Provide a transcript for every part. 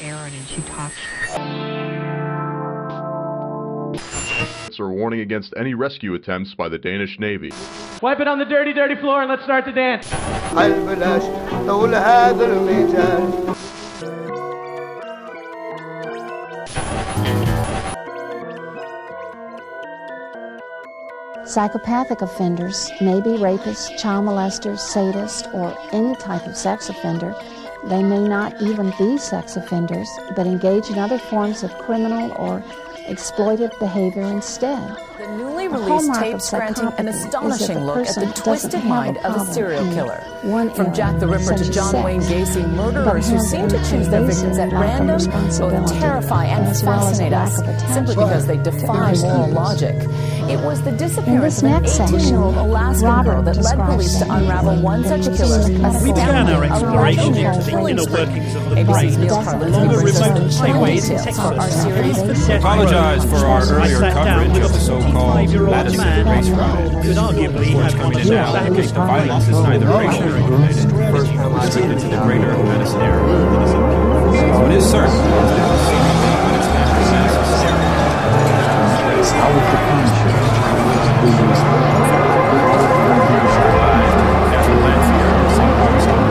Aaron and she talks. are warning against any rescue attempts by the Danish Navy. Wipe it on the dirty, dirty floor and let's start the dance. Psychopathic offenders may be rapists, child molesters, sadists, or any type of sex offender. They may not even be sex offenders, but engage in other forms of criminal or exploitive behavior instead. The newly released tapes granting an psychopathy is that astonishing look at the twisted mind of a serial killer. One From area, Jack the Ripper to John sex, Wayne Gacy, murderers who seem to choose their victims at lack of random both terrify and as well as fascinate us simply because they defy moral logic. It was the disappearance of an next 18 section, year old Alaskan Robert girl that led police to unravel one such was killer's in the We began our field. exploration into the inner workings of the ABC's brain, Neil doesn't Carlin's along a remote the highway in Texas. of our series. The The Death Apologize for our earlier coverage of the so-called Madison race riot. could arguably have one of Coming the in now back the violence is neither racially motivated nor restricted to the greater Madison area. So it is certain that this is seemingly unexpected mass hysteria. Captain Lanfear of St. Augustine.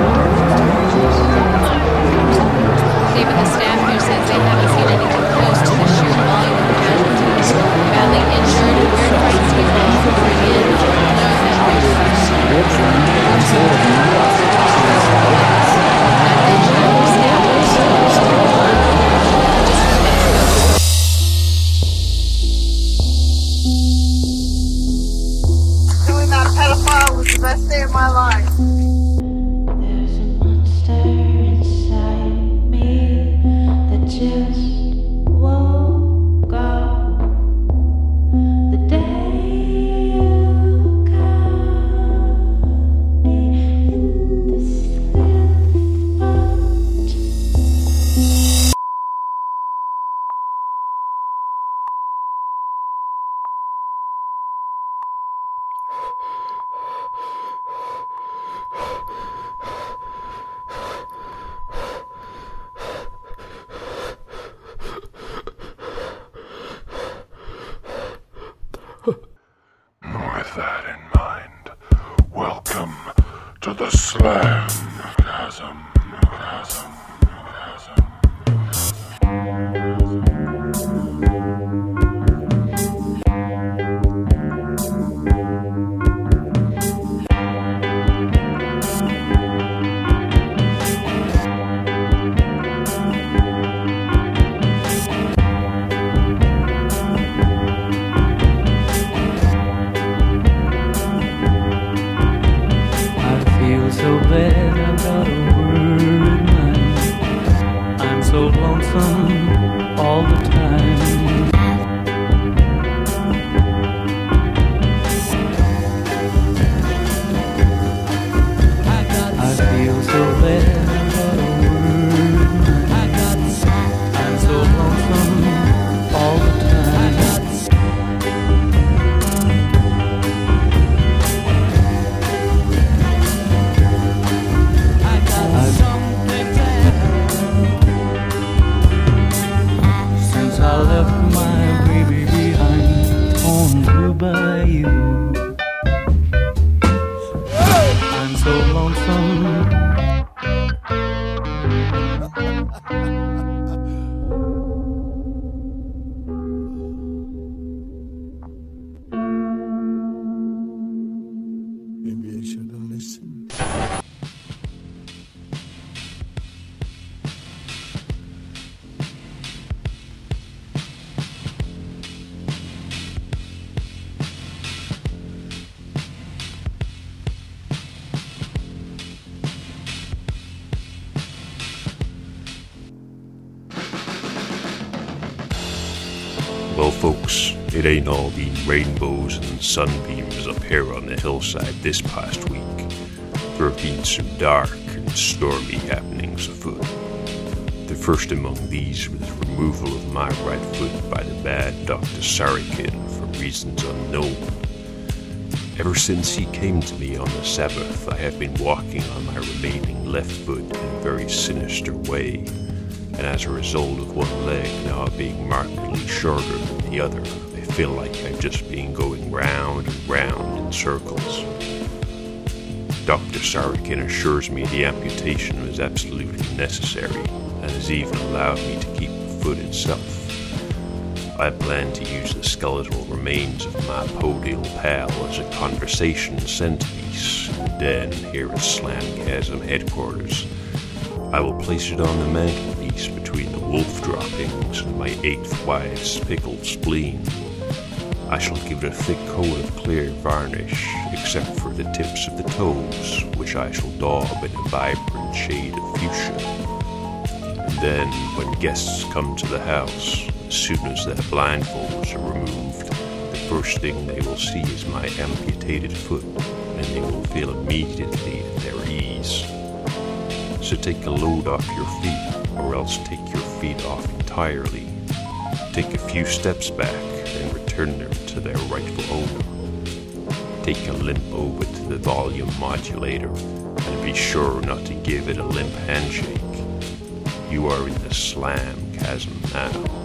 David, the staff here says they haven't seen anything close to the sheer volume of casualties. Badly injured, weird fights people often bring in, know that Doing up here on the hillside this past week. There have been some dark and stormy happenings afoot. The first among these was the removal of my right foot by the bad Dr. Sarikin for reasons unknown. Ever since he came to me on the Sabbath, I have been walking on my remaining left foot in a very sinister way, and as a result of one leg now being markedly shorter than the other, I feel like I've just been going round and round in circles. Dr. Sarakin assures me the amputation is absolutely necessary and has even allowed me to keep the foot itself. I plan to use the skeletal remains of my podial pal as a conversation centerpiece in the den here at Slamchasm headquarters. I will place it on the mantelpiece between the wolf droppings and my eighth wife's pickled spleen. I shall give it a thick coat of clear varnish, except for the tips of the toes, which I shall daub in a vibrant shade of fuchsia. And then, when guests come to the house, as soon as their blindfolds are removed, the first thing they will see is my amputated foot, and they will feel immediately at their ease. So take a load off your feet, or else take your feet off entirely. Take a few steps back, and return them to their rightful owner. Take a limp over to the volume modulator, and be sure not to give it a limp handshake. You are in the slam chasm now.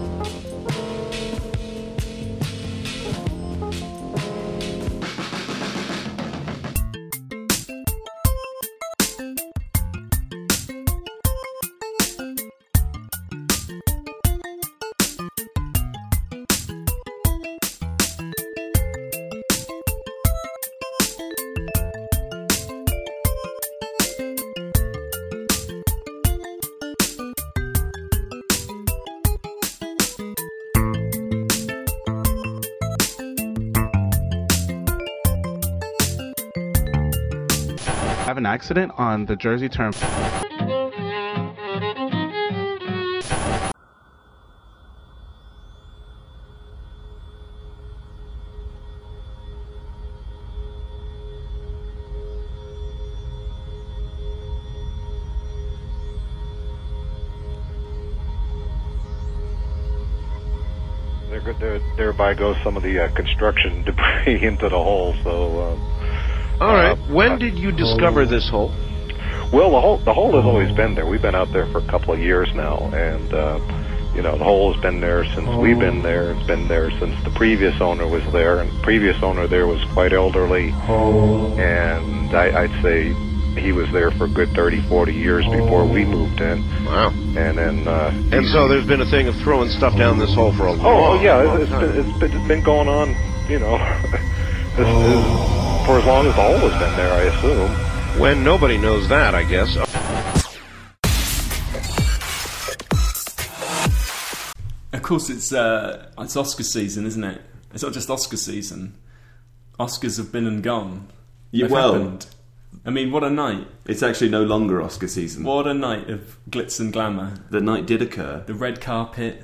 Have an accident on the Jersey Turnpike. There, there, thereby goes some of the uh, construction debris into the hole. So, uh, All right. uh, when did you discover this hole? well, the hole the hole has always been there. We've been out there for a couple of years now, and uh, you know the hole has been there since we've been there. It's been there since the previous owner was there, and the previous owner there was quite elderly, and I, I'd say he was there for a good 30, 40 years before we moved in. Wow. And then uh, And so there's been a thing of throwing stuff down this hole for a long, Oh, oh yeah, long it's, it's, time. been, it's, been, it's been going on, you know, this, this, for as long as the hole has been there, I assume. When nobody knows that, I guess. Of course, it's uh, it's Oscar season, isn't it? It's not just Oscar season. Oscars have been and gone. Yeah, They've well- happened. I mean, what a night! It's actually no longer Oscar season. What a night of glitz and glamour. The night did occur. The red carpet,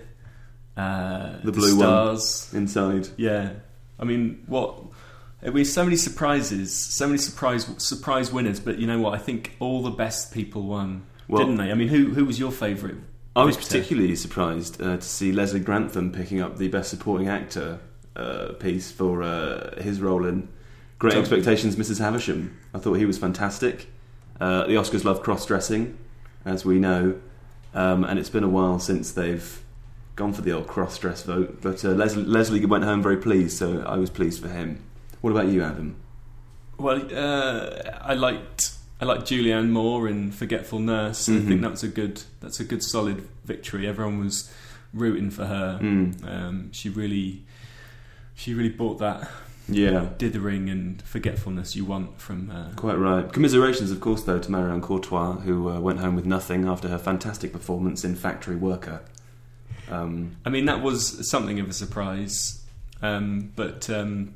uh, The blue one. stars inside. Yeah, I mean, what? Mean, so many surprises, so many surprise surprise winners. But you know what? I think all the best people won, Well- didn't they? I mean, who who was your favourite? I was particularly surprised uh, to see Leslie Grantham picking up the Best Supporting Actor uh, piece for uh, his role in Great Expectations, Mrs. Havisham. I thought he was fantastic. Uh, the Oscars love cross dressing, as we know, um, and it's been a while since they've gone for the old cross dress vote. But uh, Leslie, Leslie went home very pleased, so I was pleased for him. What about you, Adam? Well, uh, I liked I liked Julianne Moore in Forgetful Nurse. I Mhm. think that was a good that's a good solid victory. Everyone was rooting for her. Mm. Um, she really she really bought that Yeah. dithering and forgetfulness you want from uh, Quite right. Commiserations, of course, though, to Marianne Courtois, who uh, went home with nothing after her fantastic performance in Factory Worker. Um, I mean, that was something of a surprise, um, but um,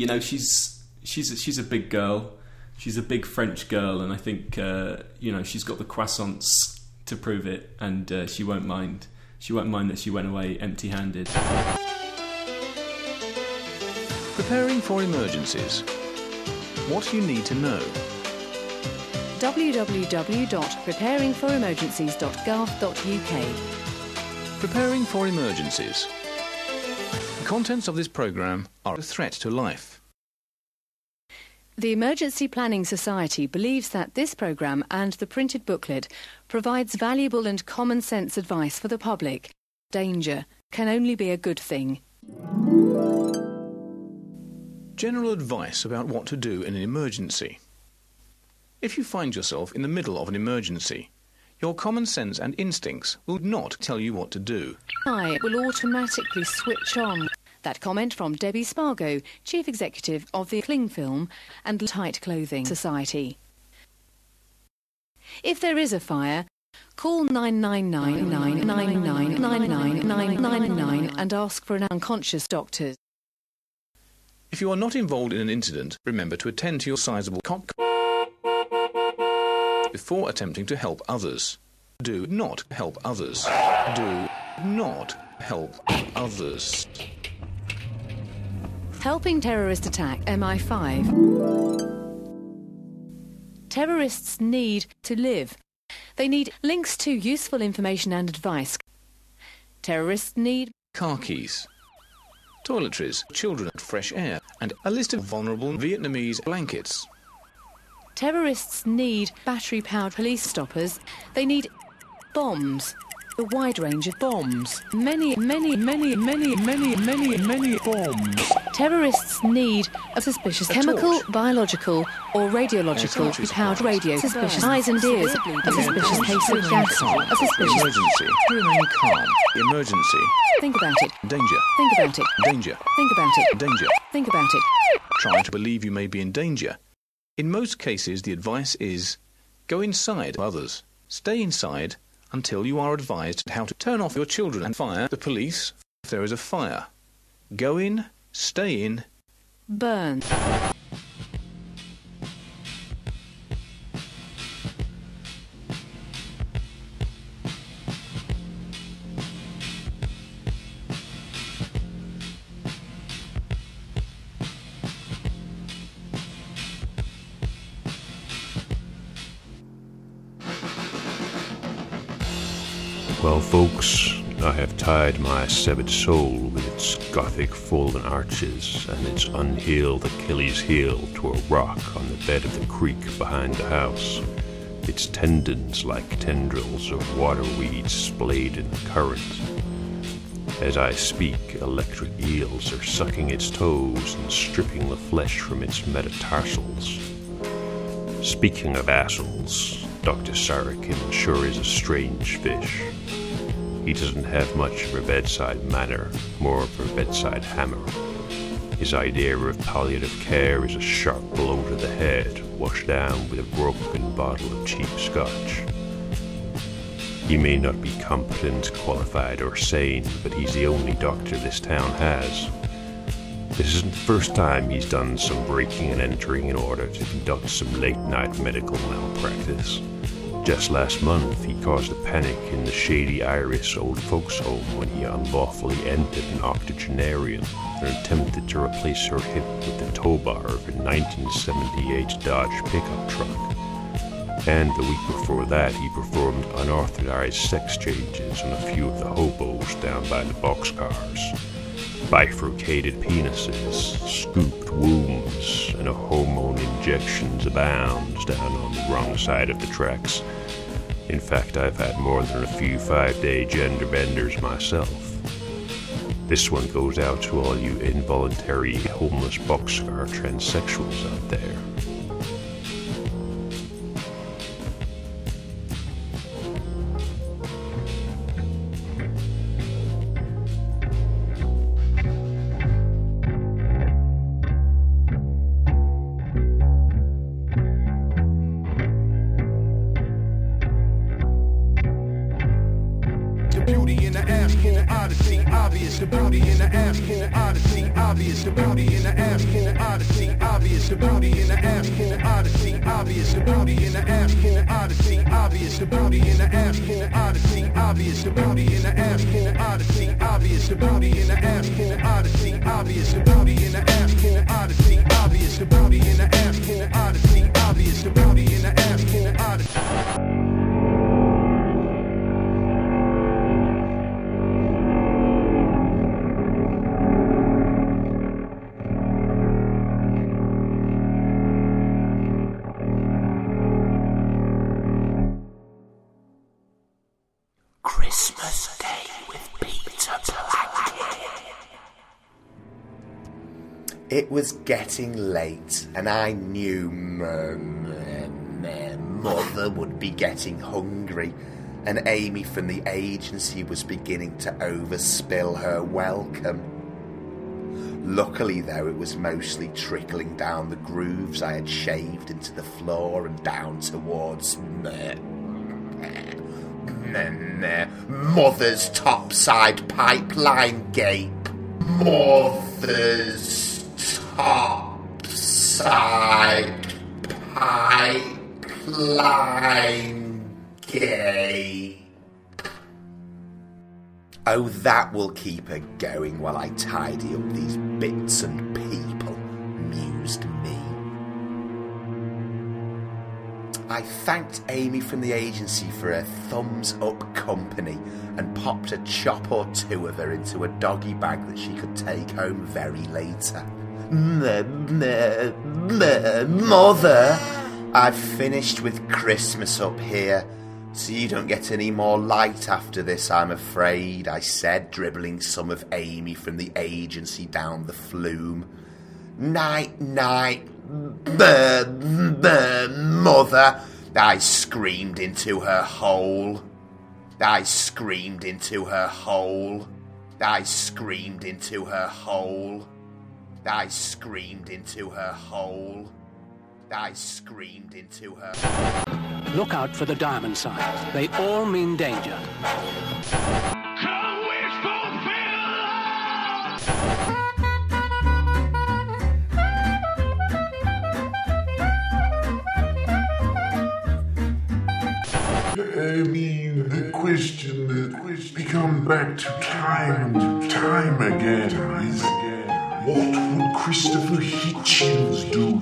you know, she's she's a, she's a big girl. She's a big French girl, and I think uh, you know she's got the croissants to prove it, and uh, she won't mind. She won't mind that she went away empty-handed. Preparing for emergencies. What you need to know. www.preparingforemergencies.gov.uk. Preparing for emergencies. The contents of this program are a threat to life. The Emergency Planning Society believes that this programme and the printed booklet provides valuable and common sense advice for the public. Danger can only be a good thing. General advice about what to do in an emergency. If you find yourself in the middle of an emergency, your common sense and instincts will not tell you what to do. I will automatically switch on. That comment from Debbie Spargo, Chief Executive of the Cling Film and Tight Clothing Society. If there is a fire, call 999 and ask for an unconscious doctor. If you are not involved in an incident, remember to attend to your sizable cop before attempting to help others. Do not help others. Do not help others. Helping terrorist attack MI5. Terrorists need to live. They need links to useful information and advice. Terrorists need car keys, toiletries, children, fresh air, and a list of vulnerable Vietnamese blankets. Terrorists need battery powered police stoppers. They need bombs. A wide range of bombs. Many, many, many, many, many, many, many bombs. Terrorists need a suspicious A chemical, torch. biological, or radiological is powered radio. Suspicious eyes and ears. A suspicious case of gas. A suspicious. Emergency. Remain calm. Emergency. Think about it. Danger. Think about it. Danger. Think about it. Danger. Think about it. Try to believe you may be in danger. In most cases, the advice is go inside others. Stay inside until you are advised how to turn off your children and fire the police if there is a fire. Go in, stay in, Burn. Tied my severed soul with its gothic fallen arches and its unhealed Achilles heel to a rock on the bed of the creek behind the house, its tendons like tendrils of water weeds splayed in the current. As I speak, electric eels are sucking its toes and stripping the flesh from its metatarsals. Speaking of assholes, Dr. Sarakin sure is a strange fish. He doesn't have much of a bedside manner, more of a bedside hammer. His idea of palliative care is a sharp blow to the head, washed down with a broken bottle of cheap scotch. He may not be competent, qualified, or sane, but he's the only doctor this town has. This isn't the first time he's done some breaking and entering in order to conduct some late night medical malpractice. Just last month, he caused a panic in the Shady Iris old folks' home when he unlawfully entered an octogenarian and attempted to replace her hip with the tow bar of a 1978 Dodge pickup truck. And the week before that, he performed unauthorized sex changes on a few of the hobos down by the boxcars. Bifurcated penises, scooped wombs, and hormone injections abounds down on the wrong side of the tracks. In fact, I've had more than a few five-day gender benders myself. This one goes out to all you involuntary homeless boxcar transsexuals out there. Odyssey, obvious. In the beauty in the asshole odyssey, obvious. The beauty in the asshole odyssey, obvious. In the beauty in the asshole odyssey, obvious. The beauty in the asshole odyssey, obvious. The beauty in the asshole odyssey, obvious. In the beauty in the asshole odyssey, obvious. The beauty in the asshole It was getting late, and I knew m- m- m- mother would be getting hungry, and Amy from the agency was beginning to overspill her welcome. Luckily, though, it was mostly trickling down the grooves I had shaved into the floor and down towards mother's topside pipeline gape. Mother's topside pipeline gape. Oh, that will keep her going while I tidy up these bits and people, mused me. I thanked Amy from the agency for her thumbs up company and popped a chop or two of her into a doggy bag that she could take home very later. Mother, I've finished with Christmas up here, so you don't get any more light after this, I'm afraid, I said, dribbling some of Amy from the agency down the flume. Night, night, mother, I screamed into her hole. I screamed into her hole. I screamed into her hole. I screamed into her hole. I screamed into her. Look out for the diamond signs. They all mean danger. I mean, the question that we come back to time and time again is what would Christopher Hitchens do?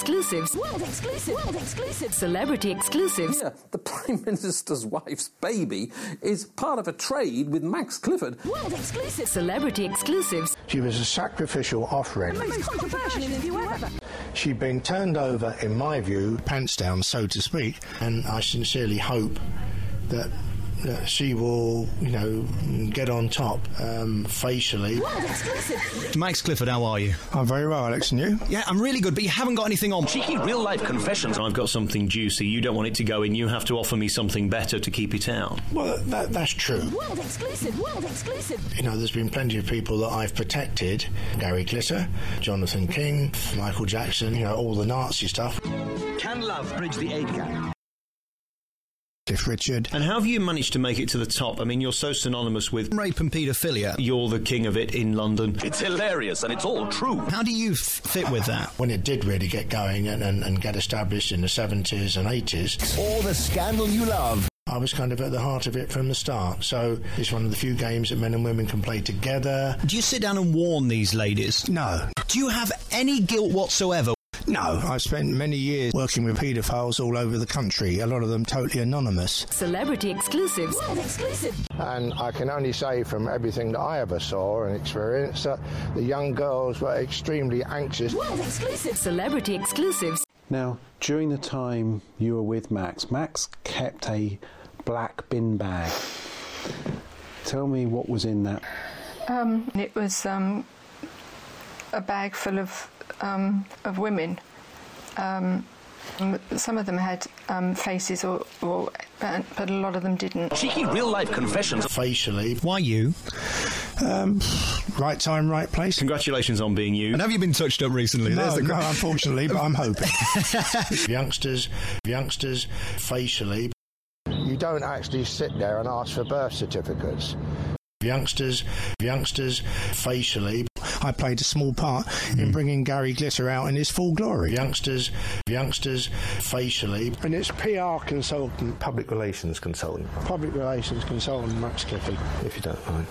Exclusives. World exclusive. World exclusive. Celebrity exclusives. Yeah, the Prime Minister's wife's baby is part of a trade with Max Clifford. World exclusive. Celebrity exclusives. She was a sacrificial offering. Most controversial interview ever. She'd been turned over, in my view, pants down, so to speak, and I sincerely hope that, that she will, you know, get on top um, facially. Max Clifford, how are you? I'm very well, Alex, and you? Yeah, I'm really good, but you haven't got anything on. Cheeky real life confessions. I've got something juicy. You don't want it to go in. You have to offer me something better to keep it out. Well, that, that's true. World exclusive. World exclusive. You know, there's been plenty of people that I've protected Gary Glitter, Jonathan King, Michael Jackson, you know, all the Nazi stuff. Can love bridge the age gap? Cliff Richard. And how have you managed to make it to the top? I mean, you're so synonymous with rape and paedophilia. You're the king of it in London. It's hilarious and it's all true. How do you fit with that? When it did really get going and, and, and get established in the 70s and 80s. All the scandal you love. I was kind of at the heart of it from the start. So it's one of the few games that men and women can play together. Do you sit down and warn these ladies? No. Do you have any guilt whatsoever? No, I've spent many years working with paedophiles all over the country, a lot of them totally anonymous. Celebrity exclusives. World exclusive. And I can only say from everything that I ever saw and experienced that the young girls were extremely anxious. World exclusive. Celebrity exclusives. Now, during the time you were with Max, Max kept a black bin bag. Tell me what was in that. Um, it was um, a bag full of um, of women. Um, some of them had um, faces, or, or but, but a lot of them didn't. Cheeky real life confessions. Facially. Why you? Um, right time, right place. Congratulations on being you. And have you been touched up recently? No, There's the no, que- unfortunately, but I'm hoping. youngsters, youngsters, facially. You don't actually sit there and ask for birth certificates. Youngsters, youngsters, facially. I played a small part in hmm. bringing Gary Glitter out in his full glory. Youngsters, youngsters, facially. And it's PR consultant, Public relations consultant, public relations consultant Max Clifford. if you don't mind.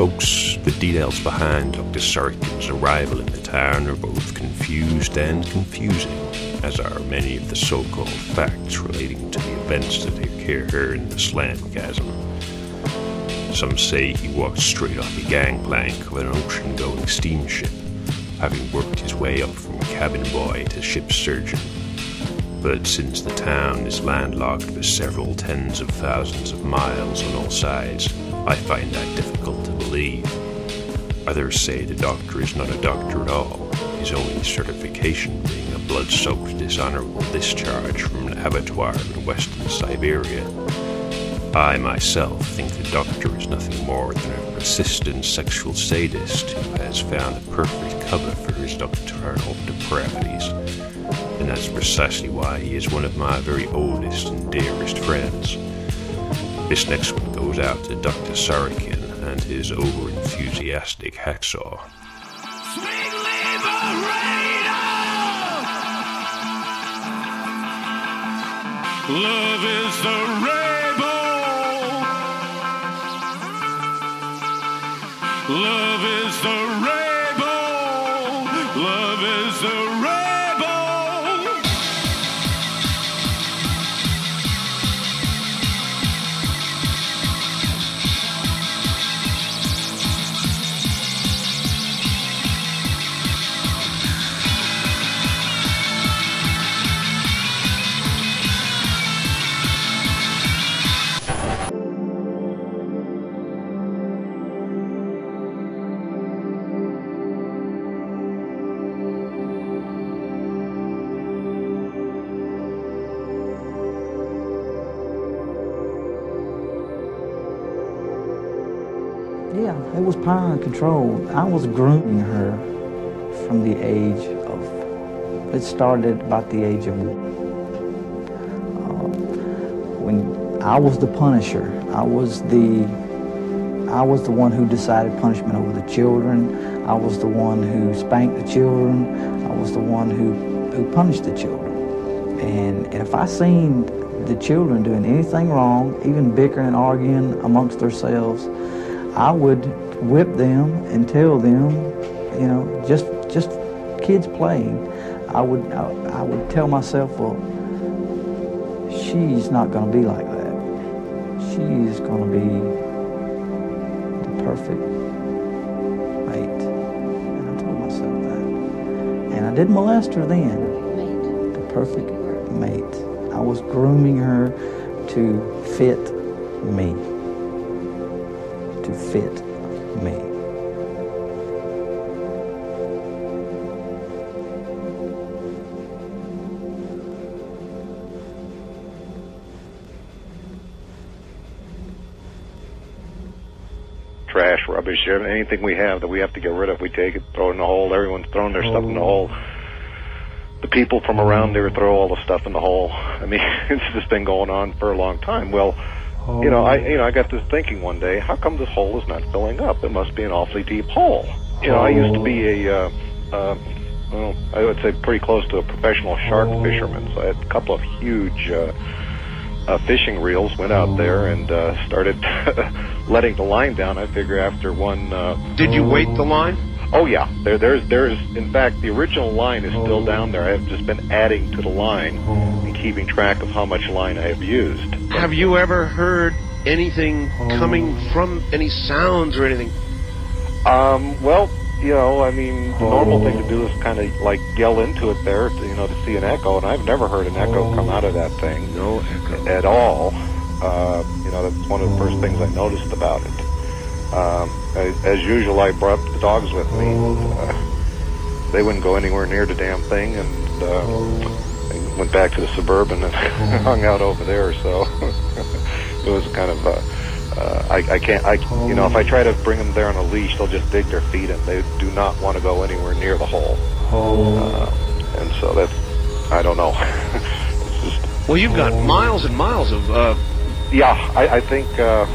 Folks, the details behind Dr. Sorokin's arrival in the town are both confused and confusing, as are many of the so called facts relating to the events that occur here in the slant chasm. Some say he walked straight off the gangplank of an ocean going steamship, having worked his way up from cabin boy to ship's surgeon. But since the town is landlocked for several tens of thousands of miles on all sides, I find that difficult believe. Others say the doctor is not a doctor at all, his only certification being a blood soaked dishonorable discharge from an abattoir in western Siberia. I myself think the doctor is nothing more than a persistent sexual sadist who has found a perfect cover for his doctrinal depravities. And that's precisely why he is one of my very oldest and dearest friends. This next one goes out to Dr. Sorokin and his over enthusiastic hacksaw. Love is the rainbow. Love is the rainbow. It was power and control. I was grooming her from the age of, it started about the age of, uh, when I was the punisher. I was the, I was the one who decided punishment over the children. I was the one who spanked the children. I was the one who, who punished the children. And if I seen the children doing anything wrong, even bickering arguing amongst themselves, I would whip them and tell them, you know, just just kids playing. I would I, I would tell myself, well, she's not going to be like that. She's going to be the perfect mate. And I told myself that. And I didn't molest her then. The perfect mate. I was grooming her to fit me to fit me. trash, rubbish, anything we have that we have to get rid of, we take it, throw it in the hole. Everyone's throwing their stuff in the oh. hole. The people from around mm. there throw all the stuff in the hole. I mean, it's just been going on for a long time. Well, you know, I you know I got this thinking one day, how come this hole is not filling up? It must be an awfully deep hole. You know, I used to be a uh, uh, well, I would say pretty close to a professional shark fisherman. So I had a couple of huge uh, uh, fishing reels. Went out there and uh, started letting the line down. I figure after one. Uh, Did you weight the line? Oh yeah, there, there's, there's. In fact, the original line is still down there. I have just been adding to the line and keeping track of how much line I have used. Have you ever heard anything coming from any sounds or anything? Um, well, you know, I mean, the normal thing to do is kind of like yell into it there, to, you know, to see an echo, and I've never heard an echo come out of that thing. No echo at all. Uh, you know, that's one of the first things I noticed about it. Um, as, as usual, I brought the dogs with me. Uh, they wouldn't go anywhere near the damn thing, and uh, went back to the suburban and hung out over there. So it was kind of. Uh, uh, I, I can't. I you know if I try to bring them there on a leash, they'll just dig their feet in. They do not want to go anywhere near the hole. Uh, and so that's I don't know. it's just, Well, you've got miles and miles of. Uh, yeah, I, I think. Uh,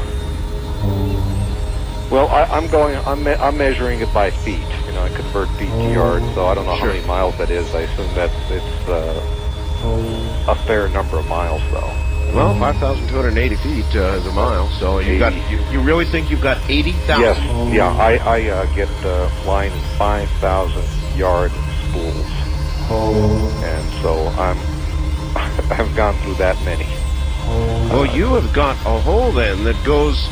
well, I, I'm going. I'm, me- I'm measuring it by feet. You know, I convert feet to yards, so I don't know Sure. how many miles that is. I assume that it's uh, a fair number of miles, though. Well, 5,280 feet uh, is a mile, so you got you, you really think you've got 80,000? Yes, yeah, I, I uh, get uh, flying 5,000 yard spools. oh. And so I'm, I've gone through that many. Well, you have got a hole then that goes,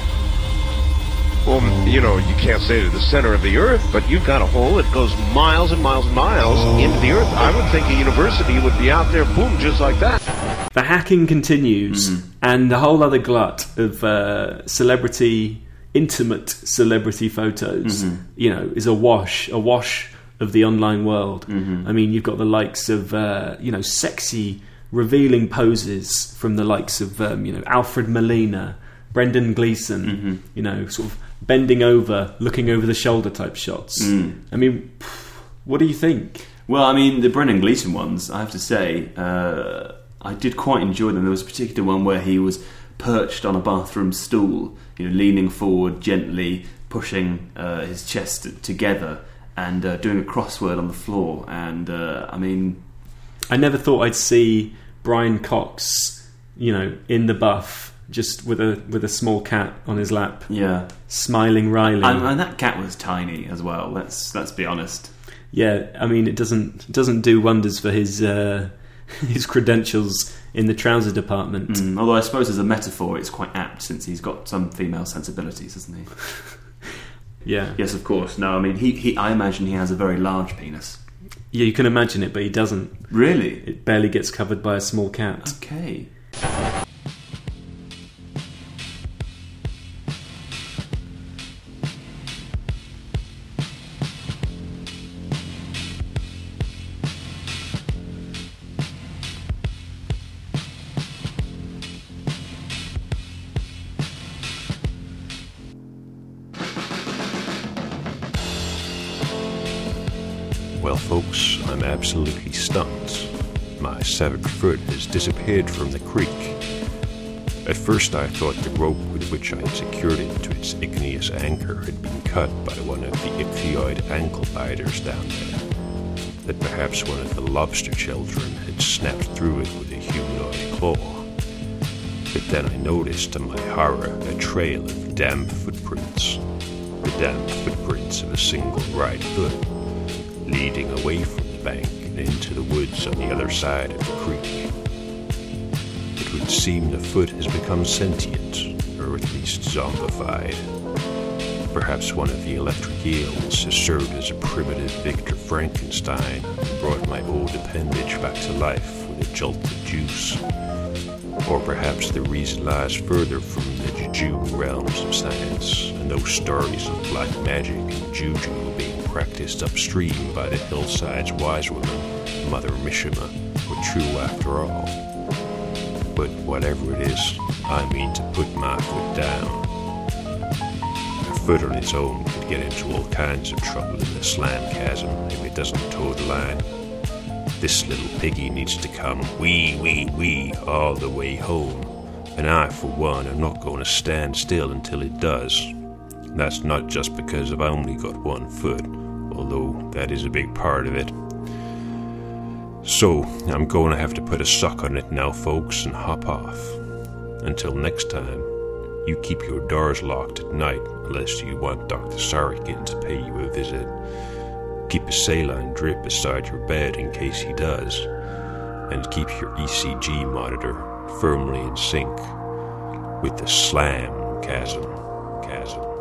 well, you know, you can't say to the center of the earth, but you've got a hole that goes miles and miles and miles into the earth. I would think a university would be out there, boom, just like that. The hacking continues, and the whole other glut of uh, celebrity, intimate celebrity photos, Mhm. you know, is a wash, a wash of the online world. I mean, you've got the likes of, uh, you know, sexy, revealing poses from the likes of, um, you know, Alfred Molina, Brendan Gleeson, you know, sort of bending over, looking over the shoulder type shots. Mm. I mean, what do you think? Well, I mean, the Brendan Gleeson ones, I have to say, uh, I did quite enjoy them. There was a particular one where he was perched on a bathroom stool, you know, leaning forward, gently pushing uh, his chest together and uh, doing a crossword on the floor. And uh, I mean, I never thought I'd see Brian Cox, you know, in the buff, just with a with a small cat on his lap. Yeah. smiling Riley. and, and that cat was tiny as well. Let's let's be honest. yeah, I mean, it doesn't it doesn't do wonders for his uh, his credentials in the trouser department. Mm, although I suppose as a metaphor, it's quite apt since he's got some female sensibilities, hasn't he? Yeah. Yes, of course. No, I mean, he, he. I imagine he has a very large penis. Yeah, you can imagine it, but he doesn't. Really? It barely gets covered by a small cat. Okay. Severed foot has disappeared from the creek. At first, I thought the rope with which I had secured it to its igneous anchor had been cut by one of the ichthyoid ankle biters down there. That perhaps one of the lobster children had snapped through it with a humanoid claw. But then I noticed, to my horror, a trail of damp footprints. The damp footprints of a single right foot leading away from the bank into the woods on the other side of the creek. It would seem the foot has become sentient, or at least zombified. Perhaps one of the electric eels has served as a primitive Victor Frankenstein and brought my old appendage back to life with a jolt of juice. Or perhaps the reason lies further from the juju realms of science, and those stories of black magic and juju being practiced upstream by the hillside's wise woman, Mother Mishima, were true after all. But whatever it is, I mean to put my foot down. A foot on its own could get into all kinds of trouble in the slam chasm if it doesn't toe the line. This little piggy needs to come wee, wee, wee all the way home. And I, for one, am not going to stand still until it does. That's not just because I've only got one foot, although that is a big part of it. So, I'm going to have to put a sock on it now, folks, and hop off. Until next time, you keep your doors locked at night unless you want Dr. Sarikin to pay you a visit. Keep a saline drip beside your bed in case he does. And keep your ECG monitor firmly in sync with the slam chasm chasm.